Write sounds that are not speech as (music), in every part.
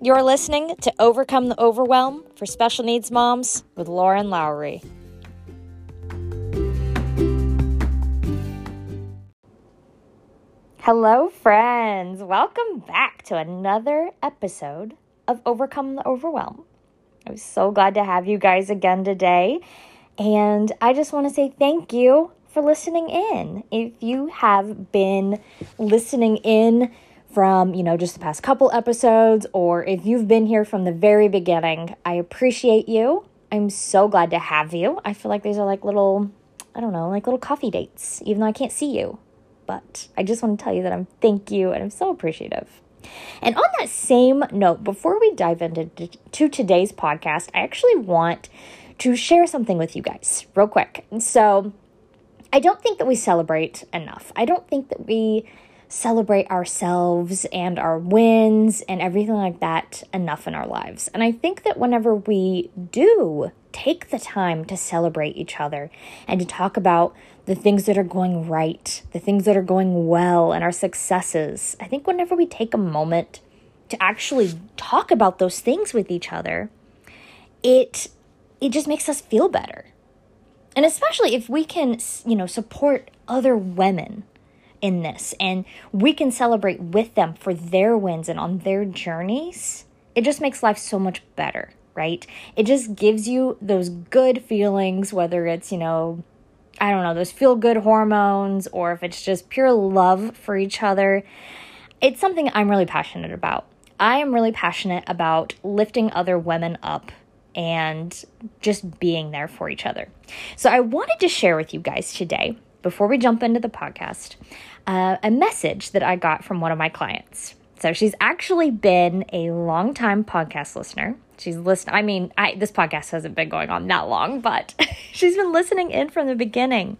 You're listening to Overcome the Overwhelm for Special Needs Moms with Lauren Lowry. Hello, friends. Welcome back to another episode of Overcome the Overwhelm. I'm so glad to have you guys again today. And I just want to say thank you for listening in. If you have been listening in from, you know, just the past couple episodes, or if you've been here from the very beginning, I appreciate you. I'm so glad to have you. I feel like these are like little, I don't know, like little coffee dates, even though I can't see you. But I just want to tell you that I'm thank you and I'm so appreciative. And on that same note, before we dive into to today's podcast, I actually want to share something with you guys real quick. So, I don't think that we celebrate enough. I don't think that we celebrate ourselves and our wins and everything like that enough in our lives. And I think that whenever we do take the time to celebrate each other and to talk about the things that are going right, the things that are going well, and our successes. I think whenever we take a moment to actually talk about those things with each other, it it just makes us feel better. And especially if we can, you know, support other women in this and we can celebrate with them for their wins and on their journeys, it just makes life so much better, right? It just gives you those good feelings, whether it's, you know, I don't know, those feel good hormones or if it's just pure love for each other. It's something I'm really passionate about. I am really passionate about lifting other women up and just being there for each other. So I wanted to share with you guys today, before we jump into the podcast, uh, a message that I got from one of my clients. So she's actually been a long time podcast listener. She's listening. I mean, I, this podcast hasn't been going on that long, but (laughs) she's been listening in from the beginning.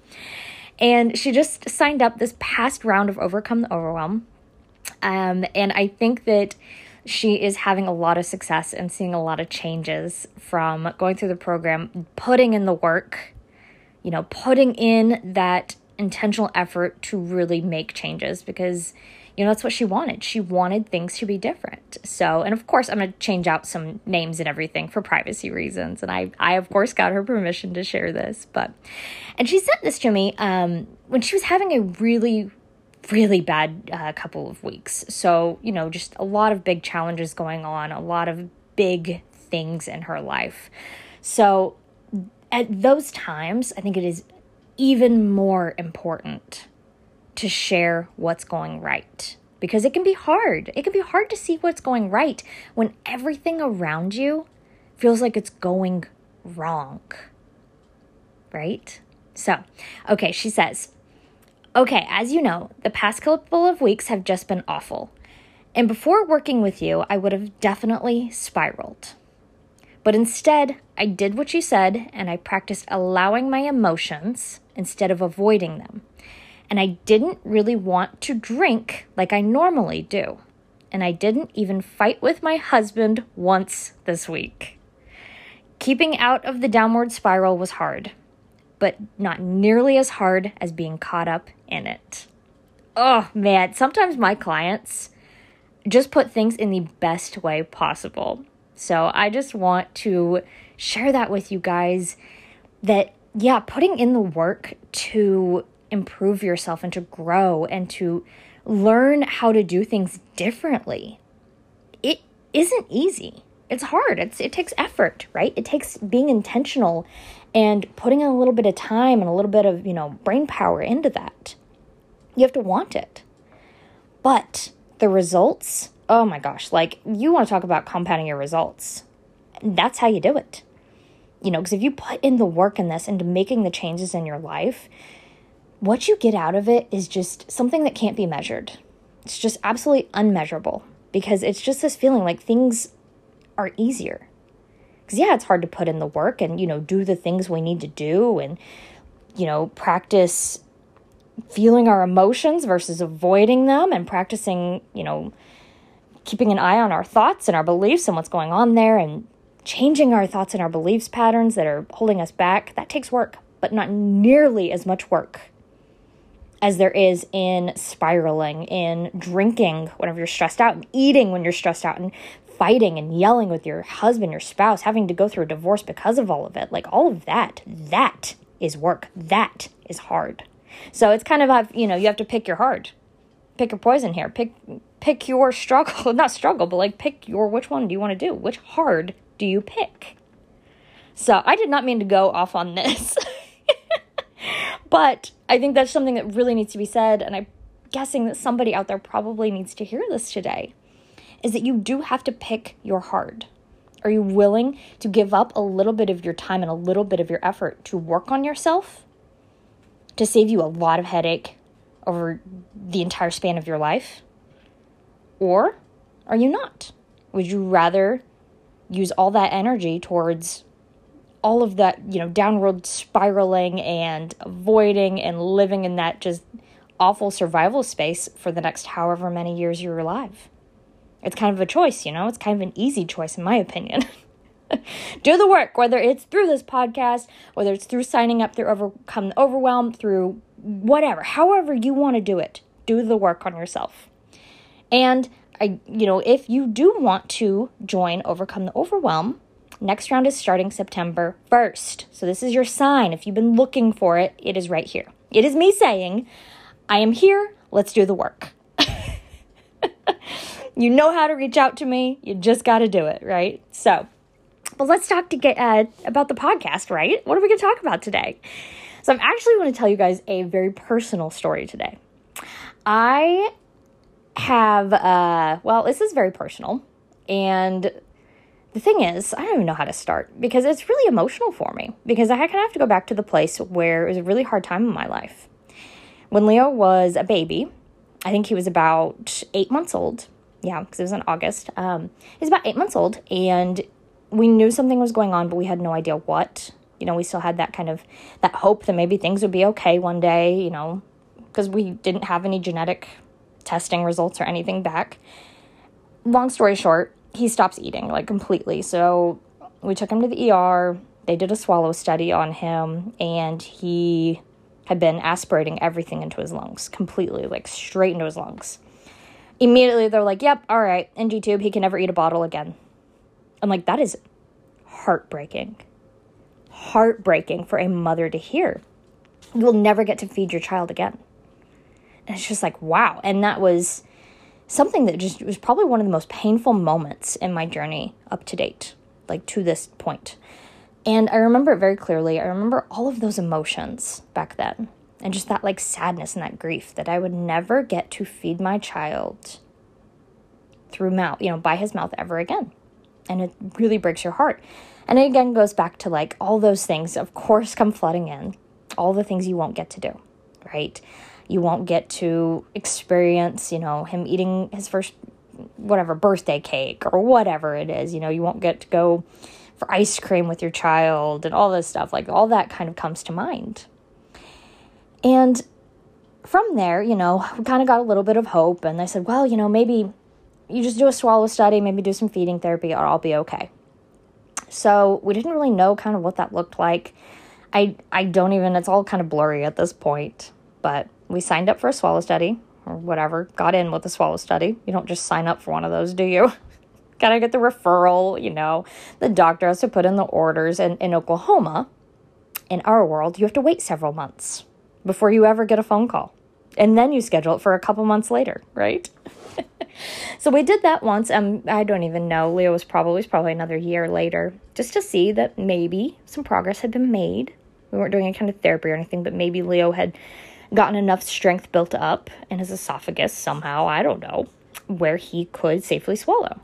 And she just signed up this past round of Overcome the Overwhelm. Um, and I think that she is having a lot of success and seeing a lot of changes from going through the program, putting in the work, you know, putting in that intentional effort to really make changes because you know, that's what she wanted. She wanted things to be different. So, and of course, I'm going to change out some names and everything for privacy reasons. And I, I of course, got her permission to share this. But, and she sent this to me um, when she was having a really, really bad uh, couple of weeks. So, you know, just a lot of big challenges going on, a lot of big things in her life. So, at those times, I think it is even more important to share what's going right because it can be hard. It can be hard to see what's going right when everything around you feels like it's going wrong. Right? So, okay, she says, Okay, as you know, the past couple of weeks have just been awful. And before working with you, I would have definitely spiraled. But instead, I did what you said and I practiced allowing my emotions instead of avoiding them and I didn't really want to drink like I normally do. And I didn't even fight with my husband once this week. Keeping out of the downward spiral was hard, but not nearly as hard as being caught up in it. Oh man, sometimes my clients just put things in the best way possible. So I just want to share that with you guys that, yeah, putting in the work to improve yourself and to grow and to learn how to do things differently. It isn't easy. It's hard. It's it takes effort, right? It takes being intentional and putting a little bit of time and a little bit of, you know, brain power into that. You have to want it. But the results, oh my gosh, like you want to talk about compounding your results. That's how you do it. You know, because if you put in the work in this into making the changes in your life, what you get out of it is just something that can't be measured. It's just absolutely unmeasurable because it's just this feeling like things are easier. Because, yeah, it's hard to put in the work and, you know, do the things we need to do and, you know, practice feeling our emotions versus avoiding them and practicing, you know, keeping an eye on our thoughts and our beliefs and what's going on there and changing our thoughts and our beliefs patterns that are holding us back. That takes work, but not nearly as much work as there is in spiraling, in drinking whenever you're stressed out, and eating when you're stressed out, and fighting and yelling with your husband, your spouse, having to go through a divorce because of all of it. Like all of that, that is work. That is hard. So it's kind of you know, you have to pick your hard. Pick your poison here. Pick pick your struggle, (laughs) not struggle, but like pick your which one do you want to do? Which hard do you pick? So I did not mean to go off on this. (laughs) but I think that's something that really needs to be said and I'm guessing that somebody out there probably needs to hear this today is that you do have to pick your hard. Are you willing to give up a little bit of your time and a little bit of your effort to work on yourself to save you a lot of headache over the entire span of your life? Or are you not? Would you rather use all that energy towards all of that, you know, downward spiraling and avoiding and living in that just awful survival space for the next however many years you're alive? It's kind of a choice, you know? It's kind of an easy choice, in my opinion. (laughs) Do the work, whether it's through this podcast, whether it's through signing up through Overcome the Overwhelm, through whatever, however you want to do it, do the work on yourself. And I, you know, if you do want to join Overcome the Overwhelm, next round is starting September 1st. So this is your sign. If you've been looking for it, it is right here. It is me saying, I am here. Let's do the work. (laughs) You know how to reach out to me. You just got to do it, right? So, but let's talk to get uh, about the podcast, right? What are we going to talk about today? So, I'm actually going to tell you guys a very personal story today. I have, uh, well, this is very personal, and the thing is, I don't even know how to start because it's really emotional for me because I kind of have to go back to the place where it was a really hard time in my life. When Leo was a baby, I think he was about eight months old yeah, because it was in August. Um, he's about eight months old, and we knew something was going on, but we had no idea what. You know, we still had that kind of that hope that maybe things would be okay one day. You know, because we didn't have any genetic testing results or anything back. Long story short, he stops eating like completely. So we took him to the ER. They did a swallow study on him, and he had been aspirating everything into his lungs completely, like straight into his lungs immediately they're like, yep, all right, NG tube, he can never eat a bottle again. I'm like, that is heartbreaking. Heartbreaking for a mother to hear. You will never get to feed your child again. It's just like, wow. And that was something that just was probably one of the most painful moments in my journey up to date, like to this point. And I remember it very clearly. I remember all of those emotions back then and just that like sadness and that grief that I would never get to feed my child through mouth, you know, by his mouth ever again. And it really breaks your heart. And it again goes back to like all those things, of course, come flooding in, all the things you won't get to do, right? You won't get to experience, you know, him eating his first, whatever, birthday cake or whatever it is. You know, you won't get to go for ice cream with your child and all this stuff. Like all that kind of comes to mind. And from there, you know, we kind of got a little bit of hope. And they said, well, you know, maybe you just do a swallow study, maybe do some feeding therapy, or I'll be okay. So we didn't really know kind of what that looked like. I I don't even it's all kind of blurry at this point, but we signed up for a swallow study or whatever, got in with the swallow study. You don't just sign up for one of those, do you? (laughs) Gotta get the referral, you know. The doctor has to put in the orders and in Oklahoma, in our world, you have to wait several months before you ever get a phone call. And then you schedule it for a couple months later, right? (laughs) so we did that once. Um, I don't even know. Leo was probably was probably another year later, just to see that maybe some progress had been made. We weren't doing any kind of therapy or anything, but maybe Leo had gotten enough strength built up in his esophagus somehow. I don't know where he could safely swallow.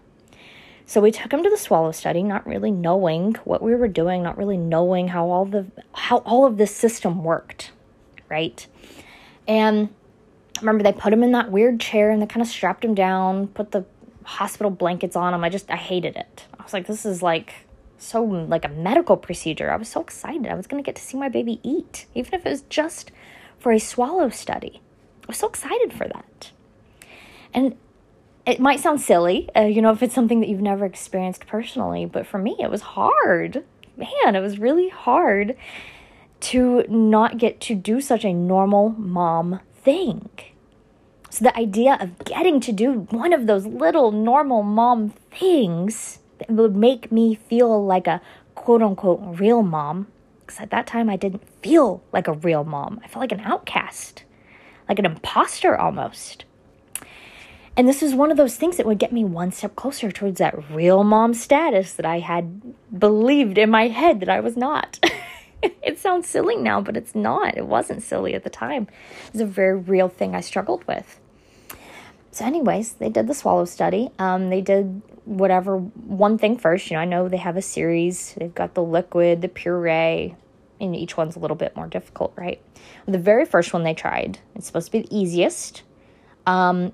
So we took him to the swallow study, not really knowing what we were doing, not really knowing how all the how all of this system worked right? And remember they put him in that weird chair and they kind of strapped him down, put the hospital blankets on him. I just I hated it. I was like this is like so like a medical procedure. I was so excited. I was going to get to see my baby eat, even if it was just for a swallow study. I was so excited for that. And it might sound silly, uh, you know, if it's something that you've never experienced personally, but for me, it was hard. Man, it was really hard to not get to do such a normal mom thing. So the idea of getting to do one of those little normal mom things that would make me feel like a quote unquote real mom, because at that time I didn't feel like a real mom. I felt like an outcast, like an imposter almost. And this was one of those things that would get me one step closer towards that real mom status that I had believed in my head that I was not. (laughs) it sounds silly now, but it's not. It wasn't silly at the time. It was a very real thing I struggled with. So, anyways, they did the swallow study. Um, they did whatever one thing first. You know, I know they have a series. They've got the liquid, the puree, and each one's a little bit more difficult, right? The very first one they tried, it's supposed to be the easiest. Um,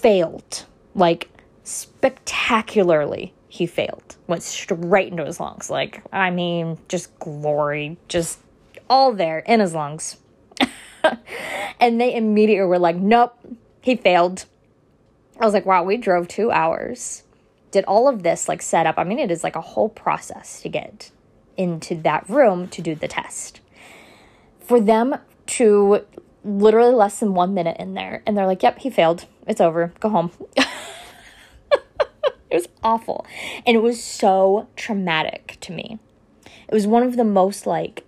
failed like spectacularly he failed went straight into his lungs like i mean just glory just all there in his lungs (laughs) and they immediately were like nope he failed i was like wow we drove two hours did all of this like set up i mean it is like a whole process to get into that room to do the test for them to literally less than one minute in there and they're like yep he failed it's over. Go home. (laughs) it was awful. And it was so traumatic to me. It was one of the most like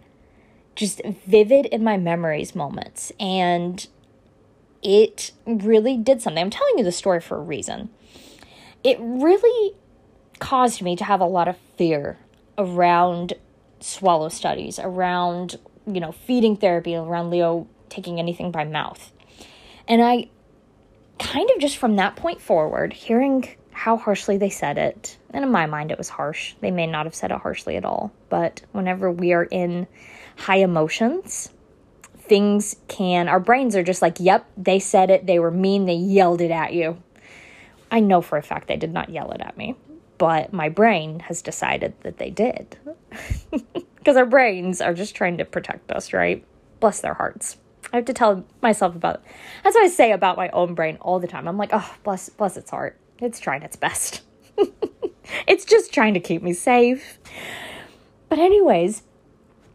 just vivid in my memories moments. And it really did something. I'm telling you the story for a reason. It really caused me to have a lot of fear around swallow studies, around, you know, feeding therapy, around Leo taking anything by mouth. And I kind of just from that point forward, hearing how harshly they said it, and in my mind it was harsh. They may not have said it harshly at all, but whenever we are in high emotions, things can, our brains are just like, yep, they said it, they were mean, they yelled it at you. I know for a fact they did not yell it at me, but my brain has decided that they did. (laughs) Because our brains are just trying to protect us, right? Bless their hearts. I have to tell myself about that's what I say about my own brain all the time. I'm like, oh, bless bless its heart. It's trying its best. (laughs) it's just trying to keep me safe. But anyways,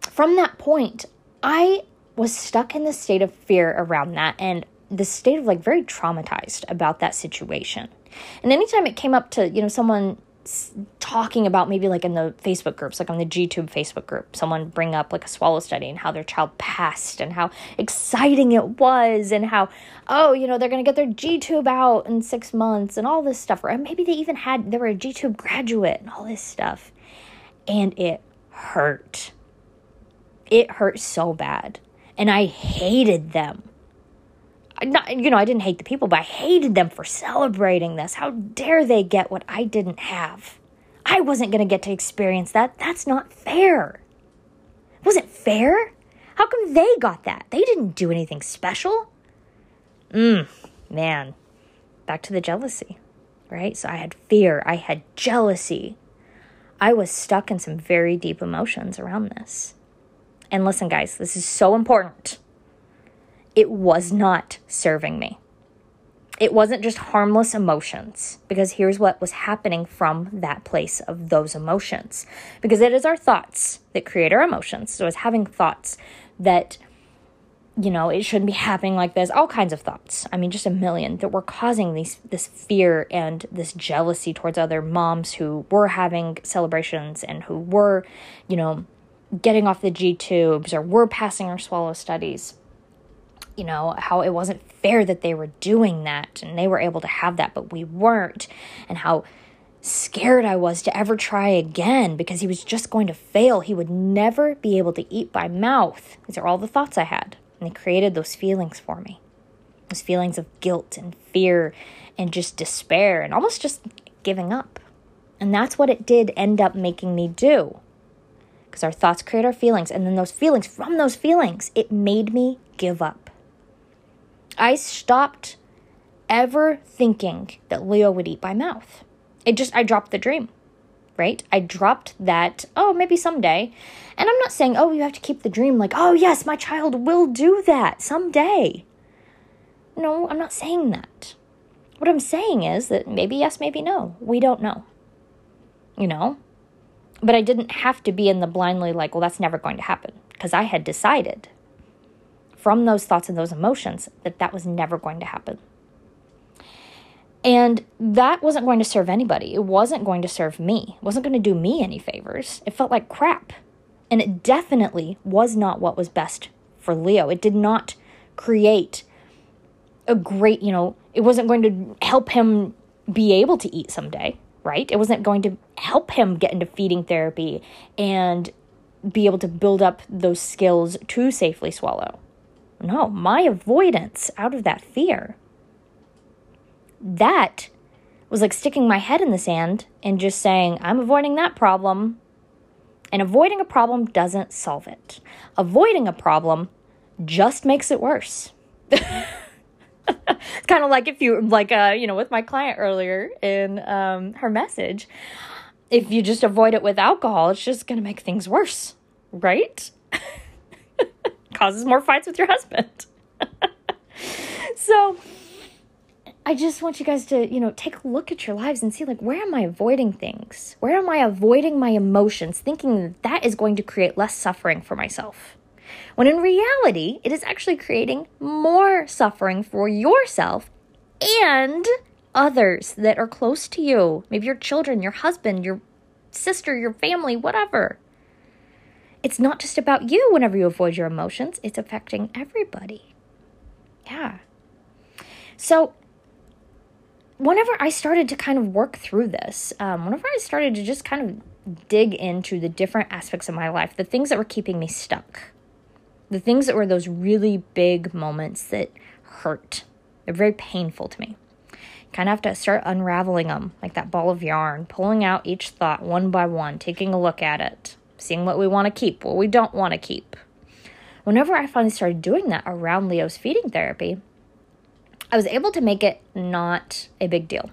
from that point, I was stuck in the state of fear around that and the state of like very traumatized about that situation. And anytime it came up to, you know, someone talking about maybe like in the Facebook groups, like on the GTube Facebook group, someone bring up like a swallow study and how their child passed and how exciting it was and how, oh, you know, they're going to get their GTube out in six months and all this stuff. Or maybe they even had, they were a GTube graduate and all this stuff. And it hurt. It hurt so bad. And I hated them not you know, I didn't hate the people, but I hated them for celebrating this. How dare they get what I didn't have? I wasn't going to get to experience that. That's not fair. Was it fair? How come they got that? They didn't do anything special. Mm, man. Back to the jealousy, right? So I had fear, I had jealousy. I was stuck in some very deep emotions around this. And listen, guys, this is so important it was not serving me. It wasn't just harmless emotions, because here's what was happening from that place of those emotions. Because it is our thoughts that create our emotions. So it's having thoughts that, you know, it shouldn't be happening like this, all kinds of thoughts. I mean, just a million that were causing these this fear and this jealousy towards other moms who were having celebrations and who were, you know, getting off the G tubes or were passing our swallow studies you know, how it wasn't fair that they were doing that and they were able to have that, but we weren't, and how scared I was to ever try again because he was just going to fail. He would never be able to eat by mouth. These are all the thoughts I had, and they created those feelings for me those feelings of guilt and fear and just despair and almost just giving up. And that's what it did end up making me do. Because our thoughts create our feelings, and then those feelings, from those feelings, it made me give up. I stopped ever thinking that Leo would eat by mouth. It just, I dropped the dream, right? I dropped that, oh, maybe someday. And I'm not saying, oh, you have to keep the dream like, oh, yes, my child will do that someday. No, I'm not saying that. What I'm saying is that maybe yes, maybe no. We don't know. You know? But I didn't have to be in the blindly like, well, that's never going to happen because I had decided from those thoughts and those emotions that that was never going to happen. And that wasn't going to serve anybody. It wasn't going to serve me. It wasn't going to do me any favors. It felt like crap. And it definitely was not what was best for Leo. It did not create a great, you know, it wasn't going to help him be able to eat someday, right? It wasn't going to help him get into feeding therapy and be able to build up those skills to safely swallow. No, my avoidance out of that fear. That was like sticking my head in the sand and just saying, I'm avoiding that problem. And avoiding a problem doesn't solve it. Avoiding a problem just makes it worse. (laughs) it's kind of like if you like uh you know with my client earlier in um her message if you just avoid it with alcohol it's just going to make things worse right (laughs) causes more fights with your husband (laughs) so I just want you guys to, you know, take a look at your lives and see like where am I avoiding things? Where am I avoiding my emotions thinking that that is going to create less suffering for myself? When in reality, it is actually creating more suffering for yourself and others that are close to you. Maybe your children, your husband, your sister, your family, whatever. It's not just about you whenever you avoid your emotions, it's affecting everybody. Yeah. So, whenever I started to kind of work through this, um, whenever I started to just kind of dig into the different aspects of my life, the things that were keeping me stuck, the things that were those really big moments that hurt, they're very painful to me. Kind of have to start unraveling them like that ball of yarn, pulling out each thought one by one, taking a look at it, seeing what we want to keep, what we don't want to keep. Whenever I finally started doing that around Leo's feeding therapy, I was able to make it not a big deal.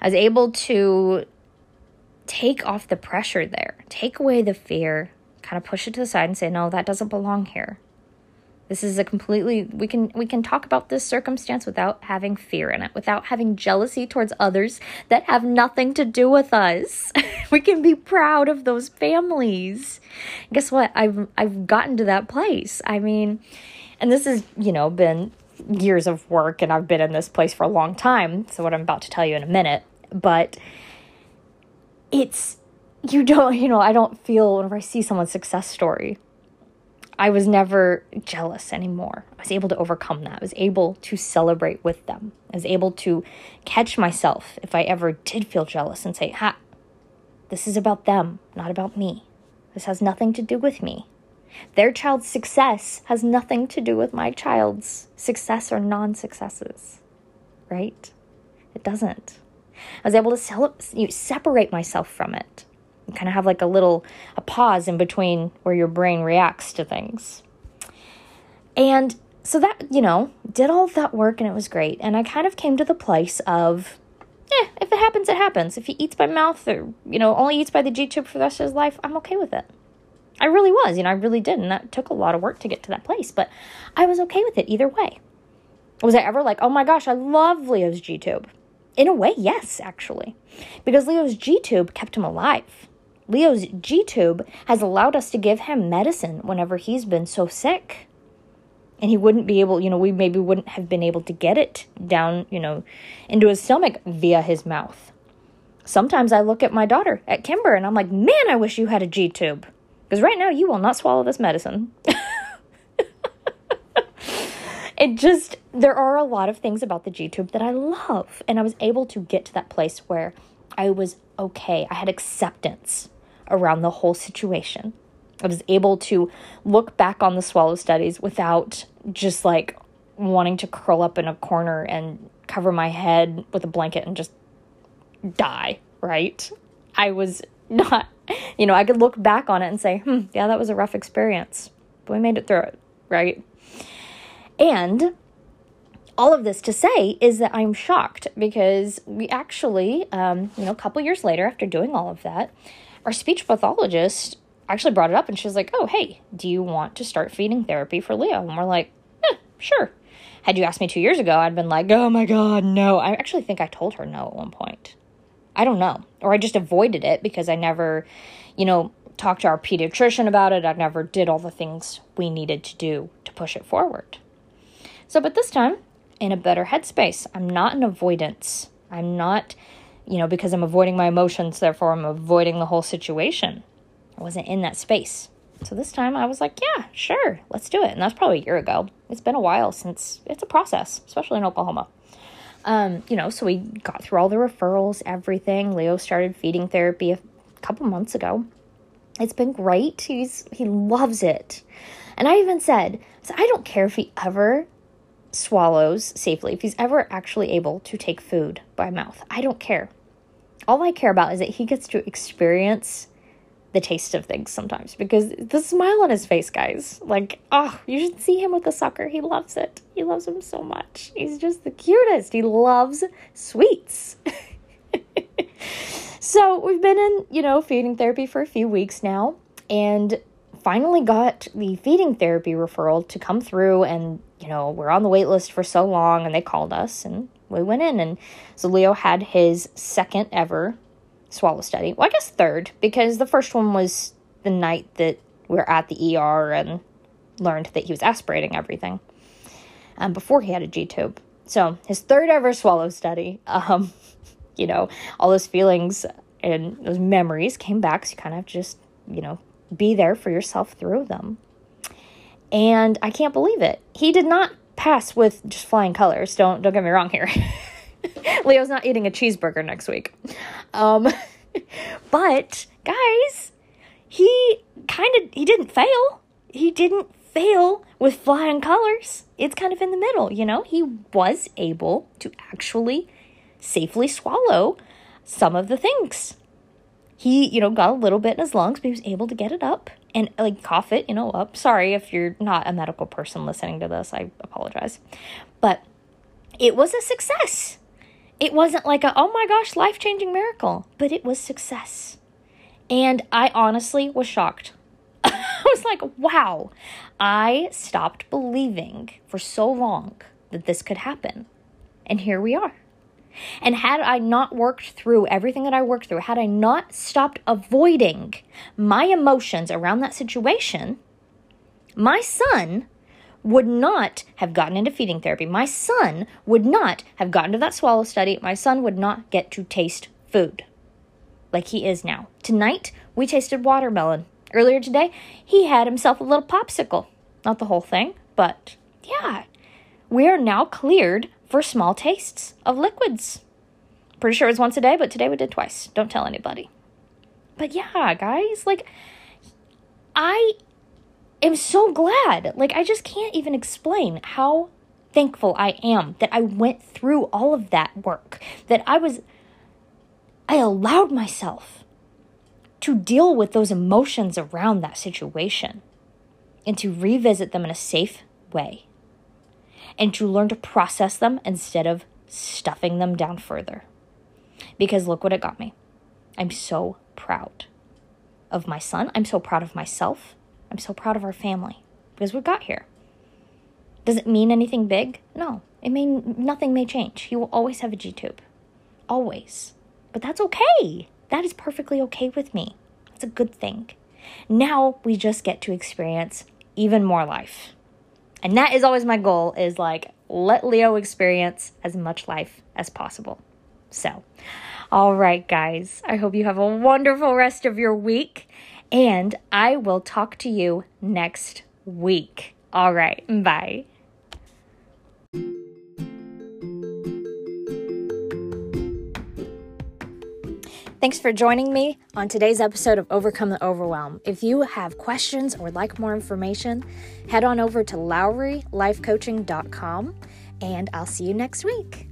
I was able to take off the pressure there, take away the fear, kind of push it to the side and say, no, that doesn't belong here. This is a completely we can we can talk about this circumstance without having fear in it, without having jealousy towards others that have nothing to do with us. (laughs) we can be proud of those families. Guess what? I've I've gotten to that place. I mean, and this has, you know, been years of work and I've been in this place for a long time. So, what I'm about to tell you in a minute, but it's, you don't, you know, I don't feel whenever I see someone's success story, I was never jealous anymore. I was able to overcome that. I was able to celebrate with them. I was able to catch myself if I ever did feel jealous and say, ha, this is about them, not about me. This has nothing to do with me. Their child's success has nothing to do with my child's success or non successes, right? It doesn't. I was able to separate myself from it kind of have like a little a pause in between where your brain reacts to things. And so that, you know, did all that work and it was great. And I kind of came to the place of, eh, if it happens, it happens. If he eats by mouth or, you know, only eats by the G tube for the rest of his life, I'm okay with it. I really was, you know, I really did. And that took a lot of work to get to that place, but I was okay with it either way. Was I ever like, oh my gosh, I love Leo's G tube? In a way, yes, actually. Because Leo's G tube kept him alive. Leo's G tube has allowed us to give him medicine whenever he's been so sick. And he wouldn't be able, you know, we maybe wouldn't have been able to get it down, you know, into his stomach via his mouth. Sometimes I look at my daughter, at Kimber, and I'm like, man, I wish you had a G tube. Because right now, you will not swallow this medicine. (laughs) it just, there are a lot of things about the G tube that I love. And I was able to get to that place where I was okay. I had acceptance around the whole situation. I was able to look back on the swallow studies without just like wanting to curl up in a corner and cover my head with a blanket and just die, right? I was (laughs) not you know, I could look back on it and say, hmm, yeah, that was a rough experience, but we made it through it, right? And all of this to say is that I'm shocked because we actually, um, you know, a couple years later after doing all of that, our speech pathologist actually brought it up and she was like, oh, hey, do you want to start feeding therapy for Leo? And we're like, eh, sure. Had you asked me two years ago, I'd been like, oh my God, no. I actually think I told her no at one point. I don't know. Or I just avoided it because I never, you know, talked to our pediatrician about it. I never did all the things we needed to do to push it forward. So, but this time, in a better headspace. I'm not in avoidance. I'm not, you know, because I'm avoiding my emotions, therefore I'm avoiding the whole situation. I wasn't in that space. So this time I was like, yeah, sure, let's do it. And that's probably a year ago. It's been a while since it's a process, especially in Oklahoma. Um, you know, so we got through all the referrals, everything. Leo started feeding therapy a couple months ago. It's been great. He's he loves it. And I even said, so I don't care if he ever swallows safely, if he's ever actually able to take food by mouth. I don't care. All I care about is that he gets to experience the taste of things sometimes because the smile on his face, guys. Like, oh, you should see him with the sucker. He loves it. He loves him so much. He's just the cutest. He loves sweets. (laughs) so we've been in, you know, feeding therapy for a few weeks now and finally got the feeding therapy referral to come through and, you know, we're on the wait list for so long and they called us and we went in and so Leo had his second ever swallow study. Well, I guess third, because the first one was the night that we are at the ER and learned that he was aspirating everything um, before he had a G tube. So his third ever swallow study, (laughs) um, you know, all those feelings and those memories came back. So you kind of just, you know, be there for yourself through them. And I can't believe it. He did not pass with just flying colors. Don't don't get me wrong here. (laughs) Leo's not eating a cheeseburger next week. Um, (laughs) but guys, he kind of he didn't fail. He didn't fail with flying colors. It's kind of in the middle, you know? He was able to actually safely swallow some of the things. He, you know, got a little bit in his lungs, but he was able to get it up and like cough it, you know, up. Sorry if you're not a medical person listening to this. I apologize. But it was a success. It wasn't like a, oh my gosh, life changing miracle, but it was success. And I honestly was shocked. (laughs) I was like, wow, I stopped believing for so long that this could happen. And here we are. And had I not worked through everything that I worked through, had I not stopped avoiding my emotions around that situation, my son would not have gotten into feeding therapy. My son would not have gotten to that swallow study. My son would not get to taste food like he is now. Tonight, we tasted watermelon. Earlier today, he had himself a little popsicle. Not the whole thing, but yeah. We are now cleared for small tastes of liquids. Pretty sure it was once a day, but today we did twice. Don't tell anybody. But yeah, guys, like, I am so glad. Like, I just can't even explain how thankful I am that I went through all of that work, that I was, I allowed myself to deal with those emotions around that situation and to revisit them in a safe way and to learn to process them instead of stuffing them down further. Because look what it got me. I'm so proud of my son. I'm so proud of myself. I'm so proud of our family because we got here. Does it mean anything big? No. It may nothing may change. He will always have a G tube. Always. But that's okay. That is perfectly okay with me. That's a good thing. Now we just get to experience even more life. And that is always my goal is like let Leo experience as much life as possible. So, all right guys, I hope you have a wonderful rest of your week and I will talk to you next week. All right, bye. Thanks for joining me on today's episode of Overcome the Overwhelm. If you have questions or would like more information, head on over to LowryLifeCoaching.com and I'll see you next week.